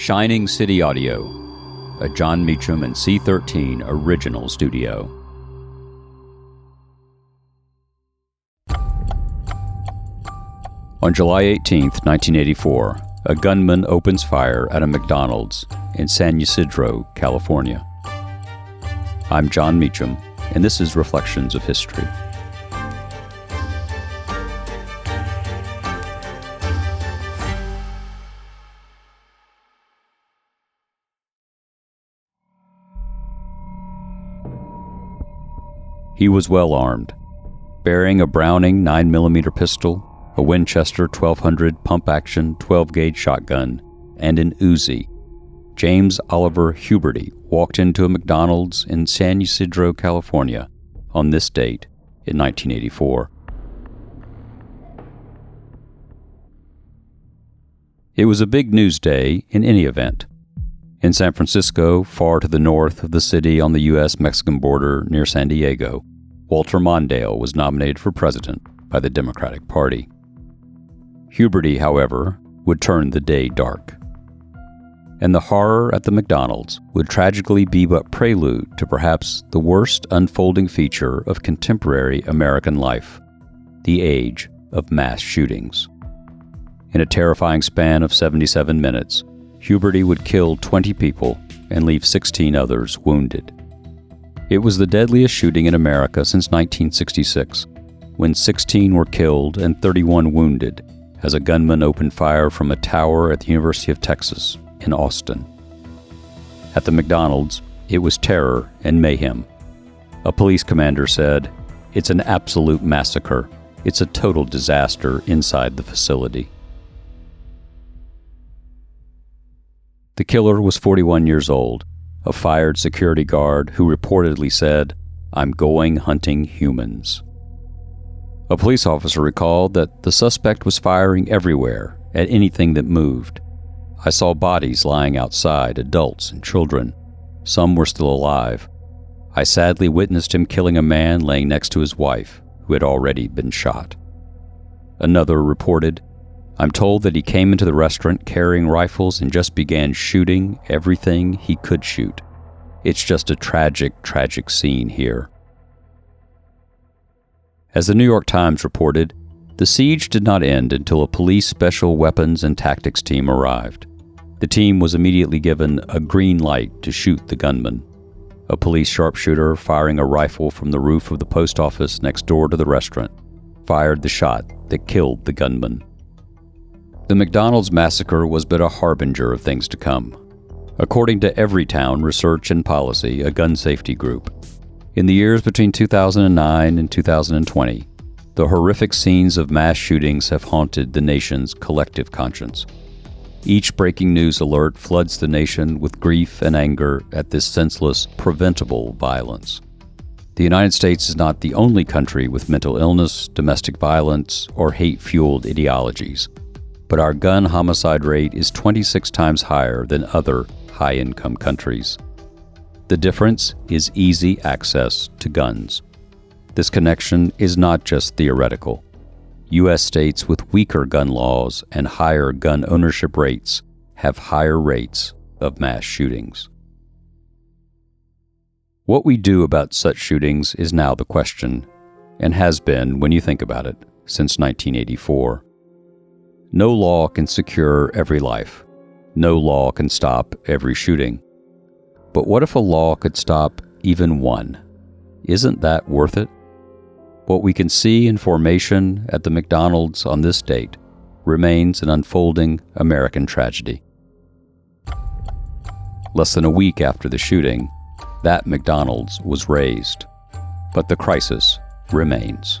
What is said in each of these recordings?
Shining City Audio, a Jon Meacham and C13 original studio. On July 18, 1984, a gunman opens fire at a McDonald's in San Ysidro, California. I'm Jon Meacham, and this is Reflections of History. He was well armed, bearing a Browning 9mm pistol, a Winchester 1200 pump action 12 gauge shotgun, and an Uzi. James Oliver Huberty walked into a McDonald's in San Ysidro, California on this date in 1984. It was a big news day in any event. In San Francisco, far to the north of the city on the U.S. Mexican border near San Diego, Walter Mondale was nominated for president by the Democratic Party. Huberty, however, would turn the day dark. And the horror at the McDonald's would tragically be but prelude to perhaps the worst unfolding feature of contemporary American life the age of mass shootings. In a terrifying span of 77 minutes, Huberty would kill 20 people and leave 16 others wounded. It was the deadliest shooting in America since 1966, when 16 were killed and 31 wounded as a gunman opened fire from a tower at the University of Texas in Austin. At the McDonald's, it was terror and mayhem. A police commander said, It's an absolute massacre. It's a total disaster inside the facility. The killer was 41 years old a fired security guard who reportedly said, I'm going hunting humans. A police officer recalled that the suspect was firing everywhere, at anything that moved. I saw bodies lying outside, adults and children. Some were still alive. I sadly witnessed him killing a man laying next to his wife, who had already been shot. Another reported, I'm told that he came into the restaurant carrying rifles and just began shooting everything he could shoot. It's just a tragic, tragic scene here. As the New York Times reported, the siege did not end until a police special weapons and tactics team arrived. The team was immediately given a green light to shoot the gunman. A police sharpshooter firing a rifle from the roof of the post office next door to the restaurant fired the shot that killed the gunman. The McDonald's massacre was but a harbinger of things to come. According to Everytown Research and Policy, a gun safety group, in the years between 2009 and 2020, the horrific scenes of mass shootings have haunted the nation's collective conscience. Each breaking news alert floods the nation with grief and anger at this senseless, preventable violence. The United States is not the only country with mental illness, domestic violence, or hate fueled ideologies but our gun homicide rate is 26 times higher than other high income countries. The difference is easy access to guns. This connection is not just theoretical. U.S. states with weaker gun laws and higher gun ownership rates have higher rates of mass shootings. What we do about such shootings is now the question, and has been, when you think about it, since 1984. No law can secure every life. No law can stop every shooting. But what if a law could stop even one? Isn't that worth it? What we can see in formation at the McDonald's on this date remains an unfolding American tragedy. Less than a week after the shooting, that McDonald's was razed. But the crisis remains.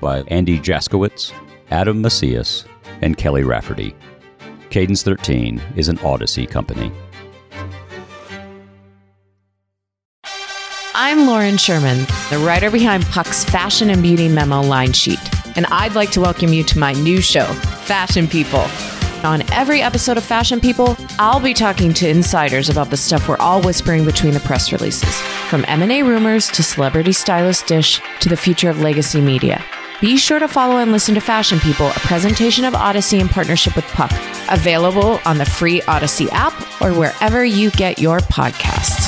by Andy Jaskowitz, Adam Macias, and Kelly Rafferty. Cadence 13 is an Odyssey company. I'm Lauren Sherman, the writer behind Puck's fashion and beauty memo line sheet, and I'd like to welcome you to my new show, Fashion People. On every episode of Fashion People, I'll be talking to insiders about the stuff we're all whispering between the press releases, from M&A rumors to celebrity stylist dish to the future of legacy media. Be sure to follow and listen to Fashion People, a presentation of Odyssey in partnership with Puck, available on the free Odyssey app or wherever you get your podcasts.